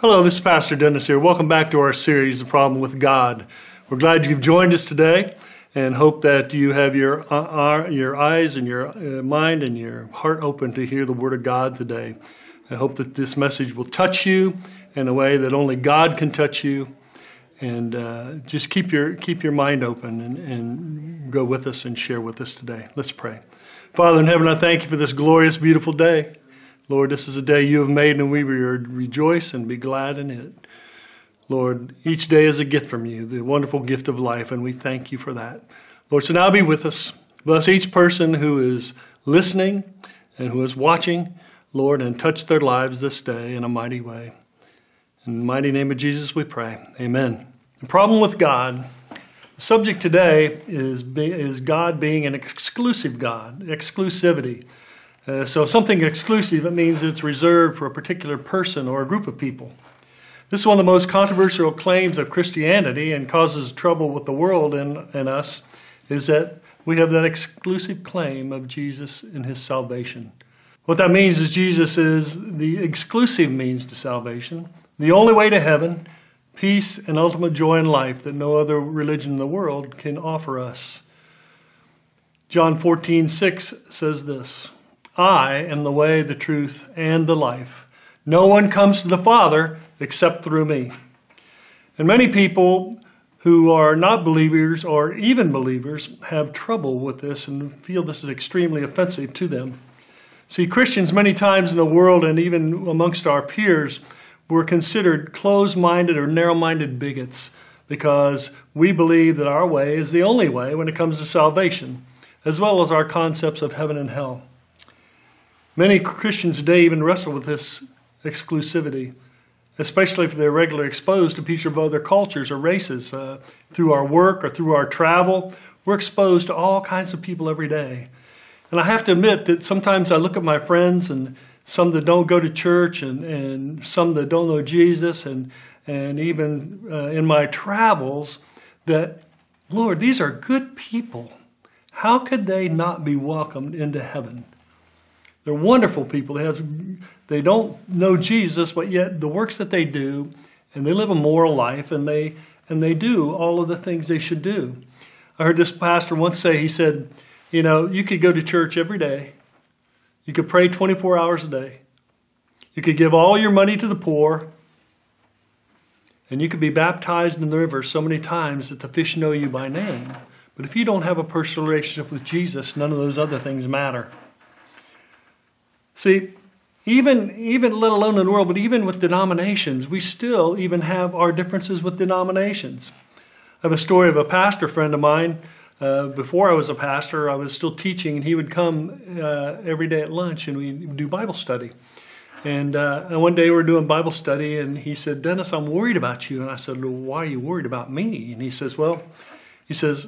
Hello, this is Pastor Dennis here. Welcome back to our series, The Problem with God. We're glad you've joined us today and hope that you have your, uh, your eyes and your uh, mind and your heart open to hear the Word of God today. I hope that this message will touch you in a way that only God can touch you. And uh, just keep your, keep your mind open and, and go with us and share with us today. Let's pray. Father in heaven, I thank you for this glorious, beautiful day. Lord, this is a day you have made, and we rejoice and be glad in it. Lord, each day is a gift from you, the wonderful gift of life, and we thank you for that. Lord, so now be with us. Bless each person who is listening and who is watching, Lord, and touch their lives this day in a mighty way. In the mighty name of Jesus we pray. Amen. The problem with God, the subject today is, is God being an exclusive God, exclusivity. Uh, so something exclusive, it means it's reserved for a particular person or a group of people. This is one of the most controversial claims of Christianity and causes trouble with the world and, us, is that we have that exclusive claim of Jesus and his salvation. What that means is Jesus is the exclusive means to salvation, the only way to heaven, peace, and ultimate joy in life that no other religion in the world can offer us. John 14, 6 says this. I am the way, the truth, and the life. No one comes to the Father except through me. And many people who are not believers or even believers have trouble with this and feel this is extremely offensive to them. See, Christians, many times in the world and even amongst our peers, were considered closed minded or narrow minded bigots because we believe that our way is the only way when it comes to salvation, as well as our concepts of heaven and hell. Many Christians today even wrestle with this exclusivity, especially if they're regularly exposed to people of other cultures or races. Uh, through our work or through our travel, we're exposed to all kinds of people every day. And I have to admit that sometimes I look at my friends and some that don't go to church and, and some that don't know Jesus and, and even uh, in my travels that, Lord, these are good people. How could they not be welcomed into heaven? They're wonderful people. They, have, they don't know Jesus, but yet the works that they do, and they live a moral life, and they, and they do all of the things they should do. I heard this pastor once say, he said, you know, you could go to church every day. You could pray 24 hours a day. You could give all your money to the poor. And you could be baptized in the river so many times that the fish know you by name. But if you don't have a personal relationship with Jesus, none of those other things matter. See, even, even let alone in the world, but even with denominations, we still even have our differences with denominations. I have a story of a pastor friend of mine. Uh, before I was a pastor, I was still teaching, and he would come uh, every day at lunch, and we'd do Bible study. And, uh, and one day we were doing Bible study, and he said, Dennis, I'm worried about you. And I said, well, Why are you worried about me? And he says, Well, he says,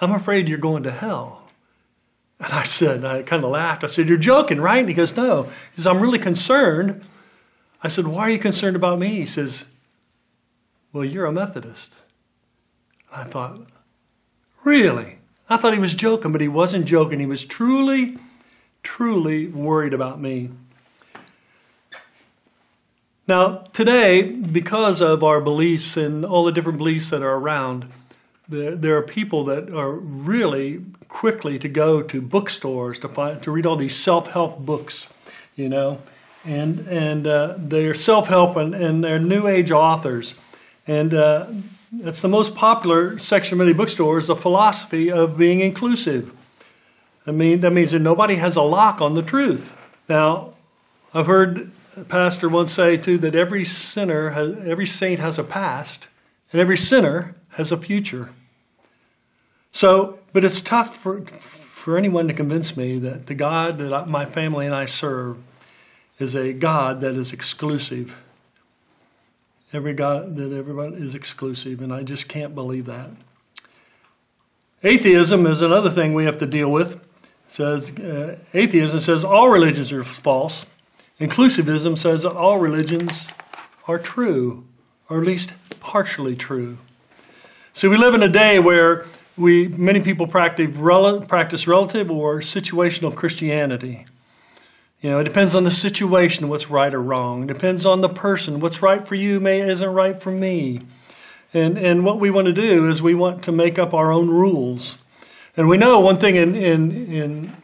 I'm afraid you're going to hell. And I said, I kind of laughed. I said, You're joking, right? And he goes, No. He says, I'm really concerned. I said, Why are you concerned about me? He says, Well, you're a Methodist. I thought, Really? I thought he was joking, but he wasn't joking. He was truly, truly worried about me. Now, today, because of our beliefs and all the different beliefs that are around, there, there are people that are really quickly to go to bookstores to find to read all these self-help books, you know, and and uh, they're self-help and, and they're new age authors, and uh, that's the most popular section of many bookstores. The philosophy of being inclusive. I mean, that means that nobody has a lock on the truth. Now, I've heard a pastor once say too that every sinner has, every saint has a past, and every sinner has a future. So, but it's tough for, for anyone to convince me that the God that I, my family and I serve is a God that is exclusive. Every God that everyone is exclusive, and I just can't believe that. Atheism is another thing we have to deal with. It says uh, atheism says all religions are false. Inclusivism says that all religions are true, or at least partially true. So we live in a day where we many people practice, practice relative or situational Christianity. You know, it depends on the situation, what's right or wrong. It depends on the person. What's right for you may isn't right for me. And and what we want to do is we want to make up our own rules. And we know one thing in in in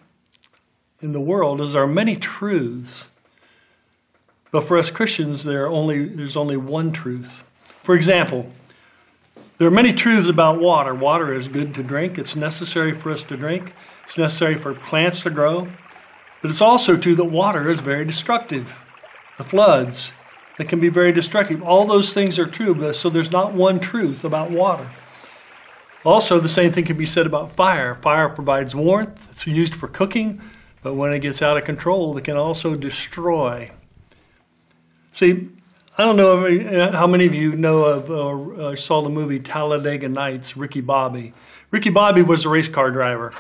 in the world is there are many truths. But for us Christians, there only there's only one truth. For example, there are many truths about water. Water is good to drink. It's necessary for us to drink. It's necessary for plants to grow. But it's also true that water is very destructive. The floods, that can be very destructive. All those things are true, but so there's not one truth about water. Also, the same thing can be said about fire. Fire provides warmth, it's used for cooking, but when it gets out of control, it can also destroy. See, I don't know how many of you know of or uh, saw the movie Talladega Nights, Ricky Bobby. Ricky Bobby was a race car driver.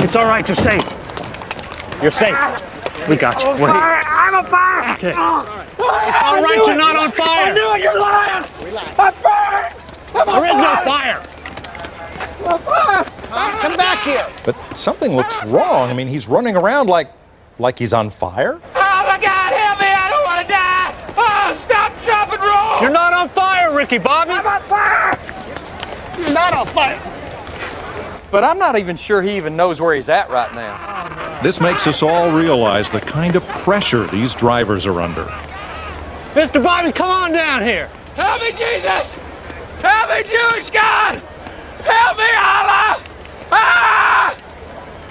It's all right, you're safe. You're safe. We got you. We're fire. I'm on fire. Okay. It's all right, you're not on fire. I knew it, you're lying. I'm burned. I'm There is no fire. on fire. Come back here. But something looks wrong. I mean, he's running around like like he's on fire. Oh my God, help me. I don't want to die. Oh, stop, drop, and roll. You're not on fire, Ricky Bobby. I'm on fire. You're not on fire. But I'm not even sure he even knows where he's at right now. This makes us all realize the kind of pressure these drivers are under. Mr. Bobby, come on down here. Help me, Jesus. Help me, Jewish God. Help me, Allah. Ah!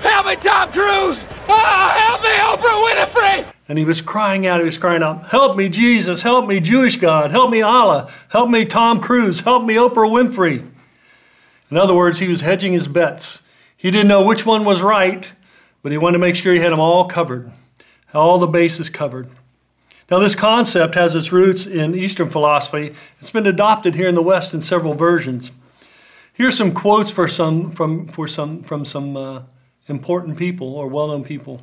Help me, Tom Cruise. Ah, help me, Oprah Winfrey. And he was crying out, he was crying out, Help me, Jesus, help me, Jewish God, help me, Allah, help me, Tom Cruise, help me, Oprah Winfrey. In other words, he was hedging his bets. He didn't know which one was right, but he wanted to make sure he had them all covered, all the bases covered. Now, this concept has its roots in Eastern philosophy. It's been adopted here in the West in several versions. Here's some quotes for some, from, for some, from some uh, important people or well known people.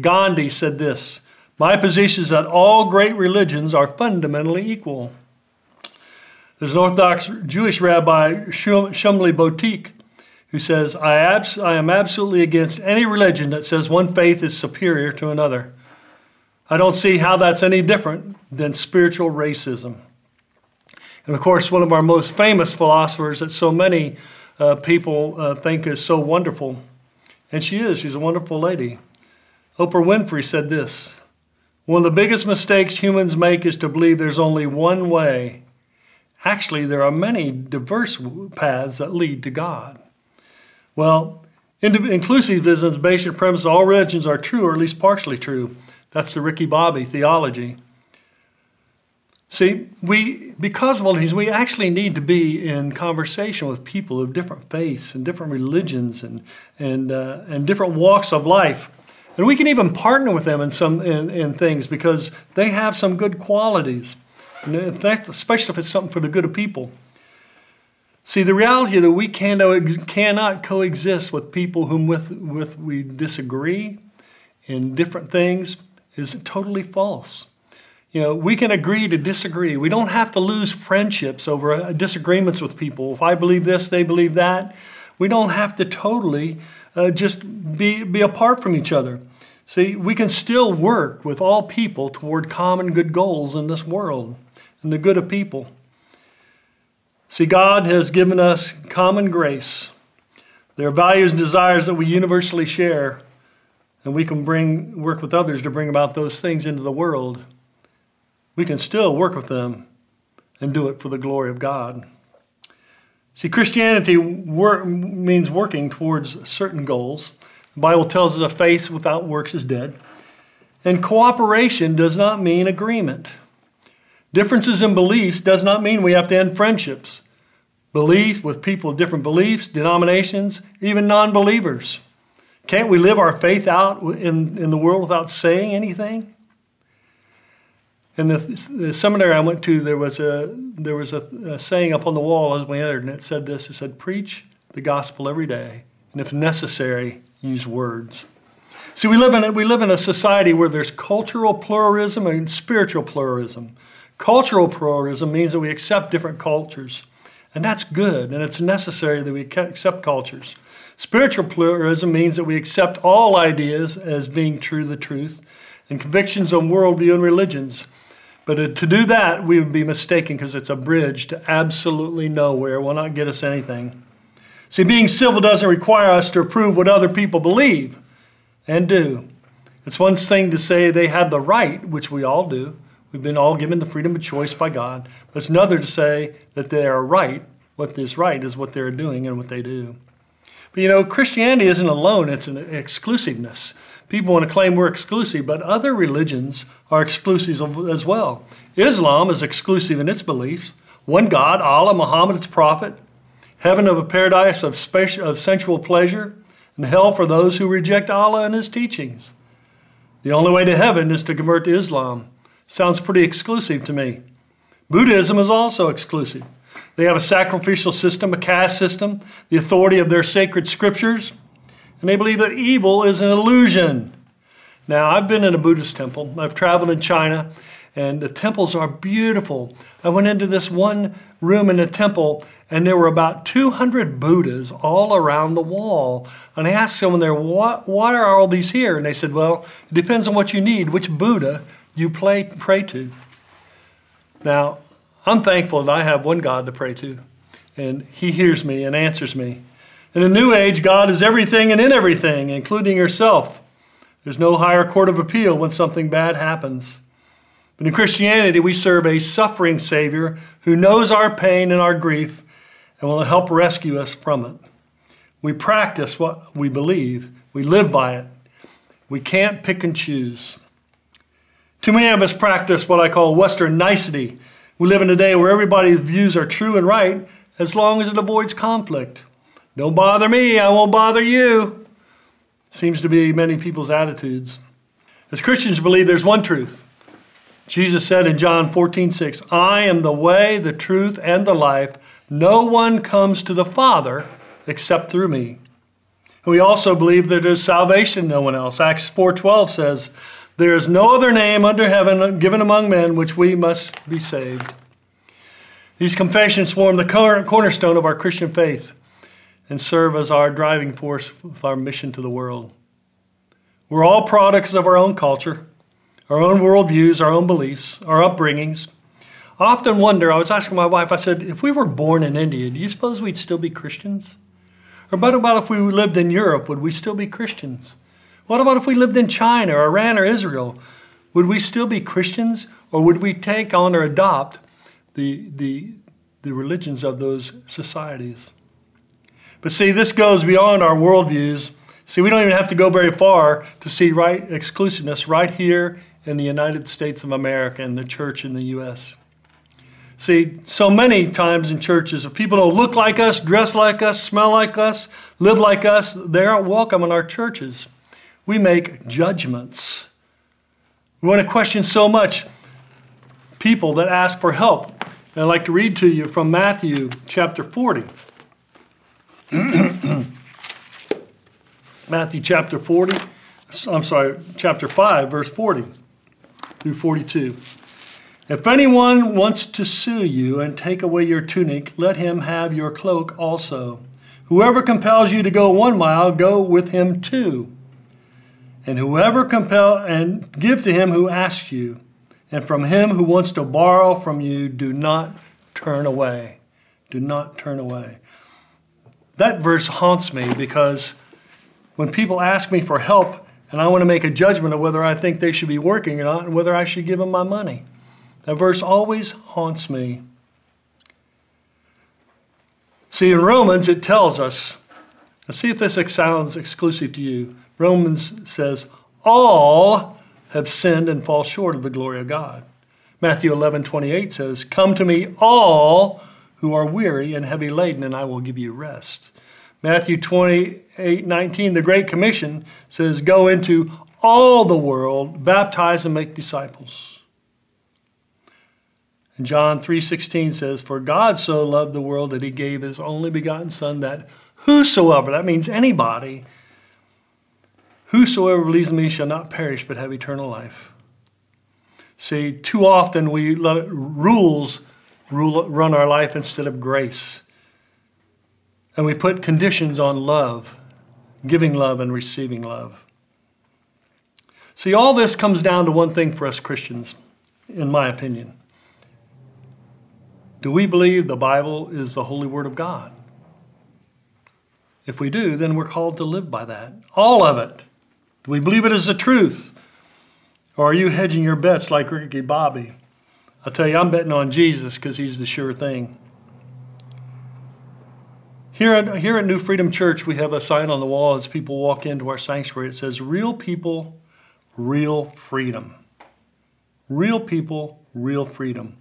Gandhi said this My position is that all great religions are fundamentally equal. There's an Orthodox Jewish rabbi, Shmuley Boteach, who says, I, abs- I am absolutely against any religion that says one faith is superior to another. I don't see how that's any different than spiritual racism. And of course, one of our most famous philosophers that so many uh, people uh, think is so wonderful, and she is, she's a wonderful lady. Oprah Winfrey said this One of the biggest mistakes humans make is to believe there's only one way. Actually, there are many diverse paths that lead to God. Well, inclusivism is based on the premise all religions are true, or at least partially true. That's the Ricky Bobby theology. See, we because of all these, we actually need to be in conversation with people of different faiths and different religions and and uh, and different walks of life, and we can even partner with them in some in, in things because they have some good qualities. And in fact, especially if it's something for the good of people. See, the reality that we cannot, coexist with people whom with, with we disagree in different things is totally false. You know, we can agree to disagree. We don't have to lose friendships over uh, disagreements with people. If I believe this, they believe that. We don't have to totally uh, just be, be apart from each other. See, we can still work with all people toward common good goals in this world and the good of people. See, God has given us common grace. There are values and desires that we universally share, and we can bring work with others to bring about those things into the world. We can still work with them and do it for the glory of God. See, Christianity work, means working towards certain goals. The Bible tells us a faith without works is dead. And cooperation does not mean agreement. Differences in beliefs does not mean we have to end friendships. Beliefs with people of different beliefs, denominations, even non believers. Can't we live our faith out in, in the world without saying anything? In the, the seminary I went to, there was a there was a, a saying up on the wall as we entered, and it said this: "It said, preach the gospel every day, and if necessary, use words." See, we live in a, we live in a society where there's cultural pluralism and spiritual pluralism. Cultural pluralism means that we accept different cultures, and that's good, and it's necessary that we accept cultures. Spiritual pluralism means that we accept all ideas as being true the truth, and convictions on worldview and religions. But uh, to do that, we would be mistaken because it's a bridge to absolutely nowhere. Will not get us anything. See, being civil doesn't require us to approve what other people believe and do. It's one thing to say they have the right, which we all do. We've been all given the freedom of choice by God. But it's another to say that they are right. What is right is what they're doing and what they do. But you know, Christianity isn't alone, it's an exclusiveness. People want to claim we're exclusive, but other religions are exclusive as well. Islam is exclusive in its beliefs one God, Allah, Muhammad, its prophet, heaven of a paradise of, special, of sensual pleasure, and hell for those who reject Allah and his teachings. The only way to heaven is to convert to Islam. Sounds pretty exclusive to me. Buddhism is also exclusive. They have a sacrificial system, a caste system, the authority of their sacred scriptures, and they believe that evil is an illusion. Now, I've been in a Buddhist temple. I've traveled in China, and the temples are beautiful. I went into this one room in the temple, and there were about 200 Buddhas all around the wall. And I asked someone there, what, why are all these here? And they said, well, it depends on what you need, which Buddha you pray, pray to. Now, I'm thankful that I have one God to pray to, and He hears me and answers me. In the New Age, God is everything and in everything, including yourself. There's no higher court of appeal when something bad happens. But in Christianity, we serve a suffering Savior who knows our pain and our grief and will help rescue us from it. We practice what we believe, we live by it. We can't pick and choose. Too many of us practice what I call Western nicety. We live in a day where everybody's views are true and right as long as it avoids conflict. Don't bother me, I won't bother you. Seems to be many people's attitudes. As Christians believe there's one truth. Jesus said in John 14, 6, I am the way, the truth, and the life. No one comes to the Father except through me. And We also believe that there's salvation no one else. Acts 4:12 says, There is no other name under heaven given among men which we must be saved. These confessions form the cornerstone of our Christian faith and serve as our driving force with our mission to the world. We're all products of our own culture, our own worldviews, our own beliefs, our upbringings. I often wonder, I was asking my wife, I said, if we were born in India, do you suppose we'd still be Christians? Or what about if we lived in Europe, would we still be Christians? What about if we lived in China or Iran or Israel? Would we still be Christians? Or would we take on or adopt the, the, the religions of those societies? But see, this goes beyond our worldviews. See, we don't even have to go very far to see right exclusiveness right here in the United States of America and the church in the U.S. See, so many times in churches, if people don't look like us, dress like us, smell like us, live like us, they aren't welcome in our churches. We make judgments. We want to question so much people that ask for help. And I'd like to read to you from Matthew chapter 40. Mm-hmm. Matthew chapter 40, I'm sorry, chapter 5, verse 40 through 42. If anyone wants to sue you and take away your tunic, let him have your cloak also. Whoever compels you to go one mile, go with him two. And whoever compel and give to him who asks you, and from him who wants to borrow from you, do not turn away. Do not turn away that verse haunts me because when people ask me for help and I want to make a judgment of whether I think they should be working or not and whether I should give them my money, that verse always haunts me. See, in Romans, it tells us, let's see if this sounds exclusive to you. Romans says, All have sinned and fall short of the glory of God. Matthew 11, 28 says, Come to me, all who are weary and heavy laden, and I will give you rest. Matthew 28 19, the Great Commission says, Go into all the world, baptize and make disciples. And John 3:16 says, "For God so loved the world that he gave his only begotten son that whosoever, that means anybody, whosoever believes in me shall not perish but have eternal life." See, too often we let rules rule, run our life instead of grace. And we put conditions on love, giving love and receiving love. See, all this comes down to one thing for us Christians, in my opinion. Do we believe the Bible is the holy word of God? If we do, then we're called to live by that. All of it. Do we believe it is the truth? Or are you hedging your bets like Ricky Bobby? I'll tell you, I'm betting on Jesus because he's the sure thing. Here at, here at New Freedom Church, we have a sign on the wall as people walk into our sanctuary. It says, Real people, real freedom. Real people, real freedom.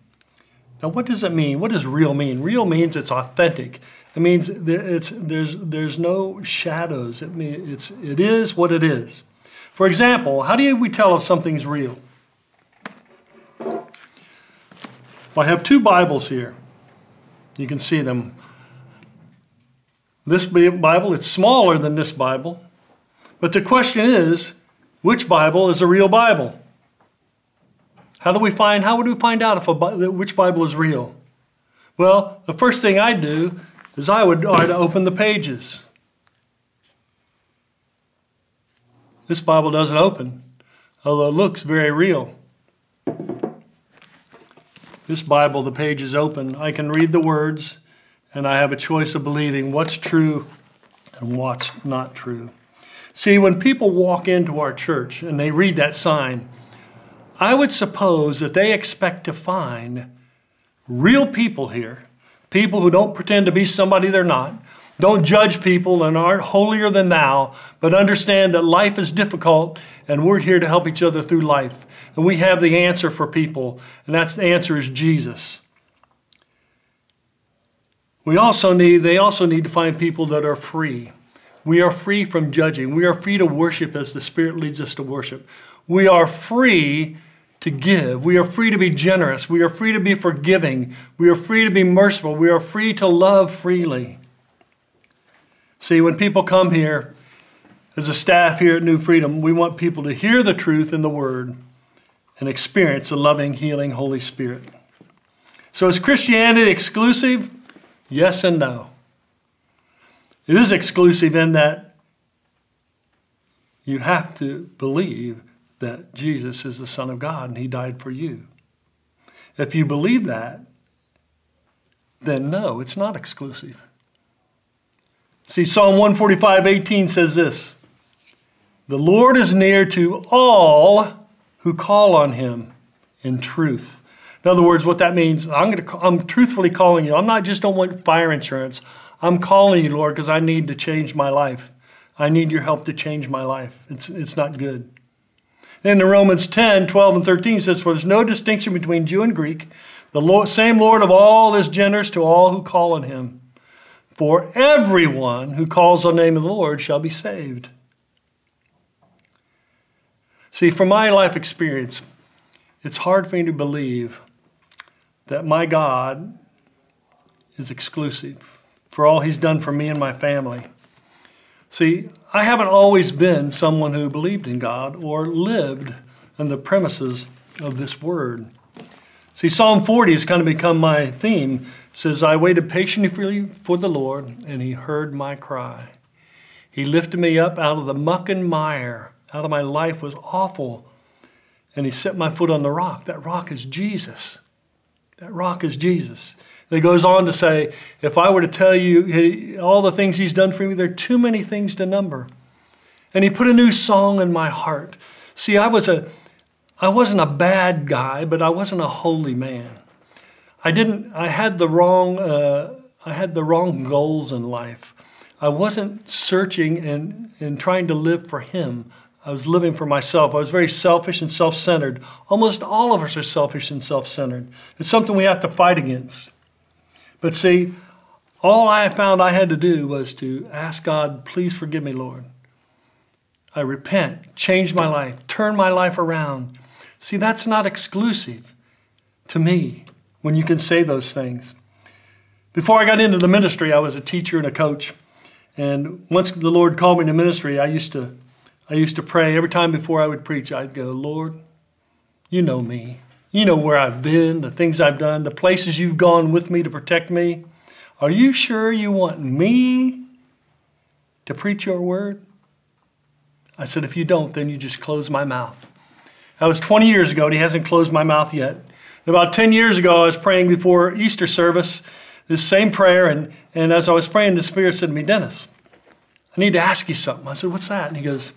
Now, what does it mean? What does real mean? Real means it's authentic. It means it's, there's, there's no shadows. It, mean, it's, it is what it is. For example, how do we tell if something's real? I have two Bibles here. You can see them. This Bible, it's smaller than this Bible. But the question is, which Bible is a real Bible? How do we find how would we find out if a, which Bible is real? Well, the first thing I'd do is I would I'd open the pages. This Bible doesn't open, although it looks very real. This Bible, the page is open. I can read the words, and I have a choice of believing what's true and what's not true. See, when people walk into our church and they read that sign, I would suppose that they expect to find real people here, people who don't pretend to be somebody they're not, don't judge people and aren't holier than thou, but understand that life is difficult and we're here to help each other through life. And we have the answer for people, and that's the answer is Jesus. We also need, they also need to find people that are free. We are free from judging. We are free to worship as the Spirit leads us to worship. We are free to give. We are free to be generous. We are free to be forgiving. We are free to be merciful. We are free to love freely. See, when people come here, as a staff here at New Freedom, we want people to hear the truth in the Word and experience the loving, healing Holy Spirit. So, is Christianity exclusive? Yes and no. It is exclusive in that you have to believe that Jesus is the Son of God and He died for you. If you believe that, then no, it's not exclusive. See, Psalm 145 18 says this The Lord is near to all who call on Him in truth. In other words, what that means, I'm, going to, I'm truthfully calling you. I'm not just don't want fire insurance. I'm calling you, Lord, because I need to change my life. I need your help to change my life. It's, it's not good. Then in Romans 10, 12, and 13 says, For there's no distinction between Jew and Greek. The Lord, same Lord of all is generous to all who call on him. For everyone who calls on the name of the Lord shall be saved. See, from my life experience, it's hard for me to believe that my God is exclusive for all he's done for me and my family. See, I haven't always been someone who believed in God or lived on the premises of this word. See, Psalm 40 has kind of become my theme. Says, I waited patiently for the Lord, and he heard my cry. He lifted me up out of the muck and mire. Out of my life was awful. And he set my foot on the rock. That rock is Jesus. That rock is Jesus. And he goes on to say, if I were to tell you all the things he's done for me, there are too many things to number. And he put a new song in my heart. See, I was a I wasn't a bad guy, but I wasn't a holy man. I didn't. I had the wrong. Uh, I had the wrong goals in life. I wasn't searching and, and trying to live for Him. I was living for myself. I was very selfish and self centered. Almost all of us are selfish and self centered. It's something we have to fight against. But see, all I found I had to do was to ask God, please forgive me, Lord. I repent, change my life, turn my life around. See, that's not exclusive to me when you can say those things. Before I got into the ministry, I was a teacher and a coach. And once the Lord called me to ministry, I used to I used to pray every time before I would preach, I'd go, Lord, you know me. You know where I've been, the things I've done, the places you've gone with me to protect me. Are you sure you want me to preach your word? I said, If you don't, then you just close my mouth. That was 20 years ago, and he hasn't closed my mouth yet. About 10 years ago, I was praying before Easter service, this same prayer, and, and as I was praying, the Spirit said to me, Dennis, I need to ask you something. I said, What's that? And he goes,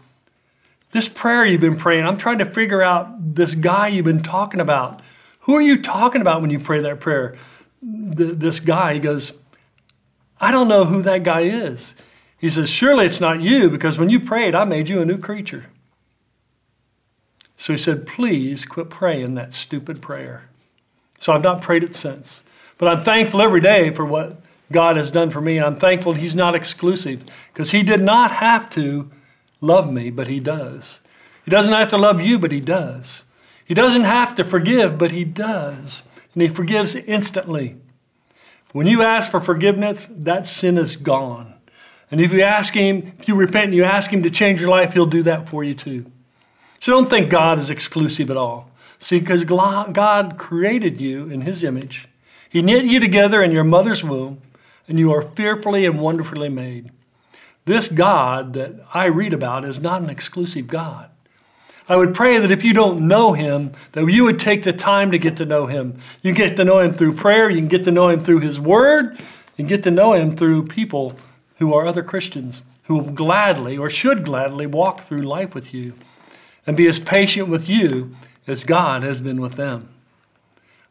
This prayer you've been praying, I'm trying to figure out this guy you've been talking about. Who are you talking about when you pray that prayer? This guy, he goes, I don't know who that guy is. He says, Surely it's not you, because when you prayed, I made you a new creature. So he said, Please quit praying that stupid prayer. So I've not prayed it since. But I'm thankful every day for what God has done for me. And I'm thankful He's not exclusive because He did not have to love me, but He does. He doesn't have to love you, but He does. He doesn't have to forgive, but He does. And He forgives instantly. When you ask for forgiveness, that sin is gone. And if you ask Him, if you repent and you ask Him to change your life, He'll do that for you too. So don't think God is exclusive at all. See, because God created you in His image, He knit you together in your mother's womb, and you are fearfully and wonderfully made. This God that I read about is not an exclusive God. I would pray that if you don't know him, that you would take the time to get to know him. You get to know him through prayer, you can get to know him through his word, can get to know him through people who are other Christians, who will gladly or should gladly walk through life with you and be as patient with you as God has been with them.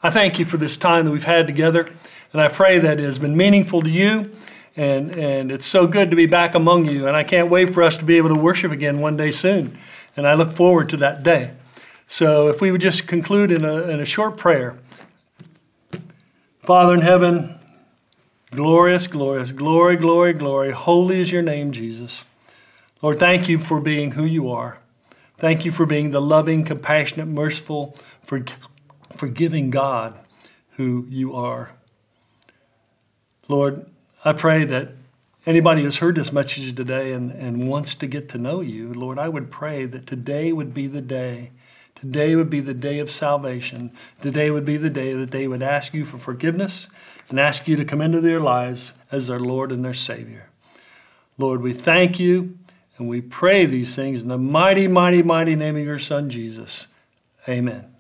I thank you for this time that we've had together, and I pray that it has been meaningful to you, and, and it's so good to be back among you, and I can't wait for us to be able to worship again one day soon, and I look forward to that day. So if we would just conclude in a, in a short prayer. Father in heaven, glorious, glorious, glory, glory, glory, holy is your name, Jesus. Lord, thank you for being who you are. Thank you for being the loving, compassionate, merciful, for, forgiving God who you are. Lord, I pray that anybody who's heard this message today and, and wants to get to know you, Lord, I would pray that today would be the day. Today would be the day of salvation. Today would be the day that they would ask you for forgiveness and ask you to come into their lives as their Lord and their Savior. Lord, we thank you and we pray these things in the mighty, mighty, mighty name of your Son, Jesus. Amen.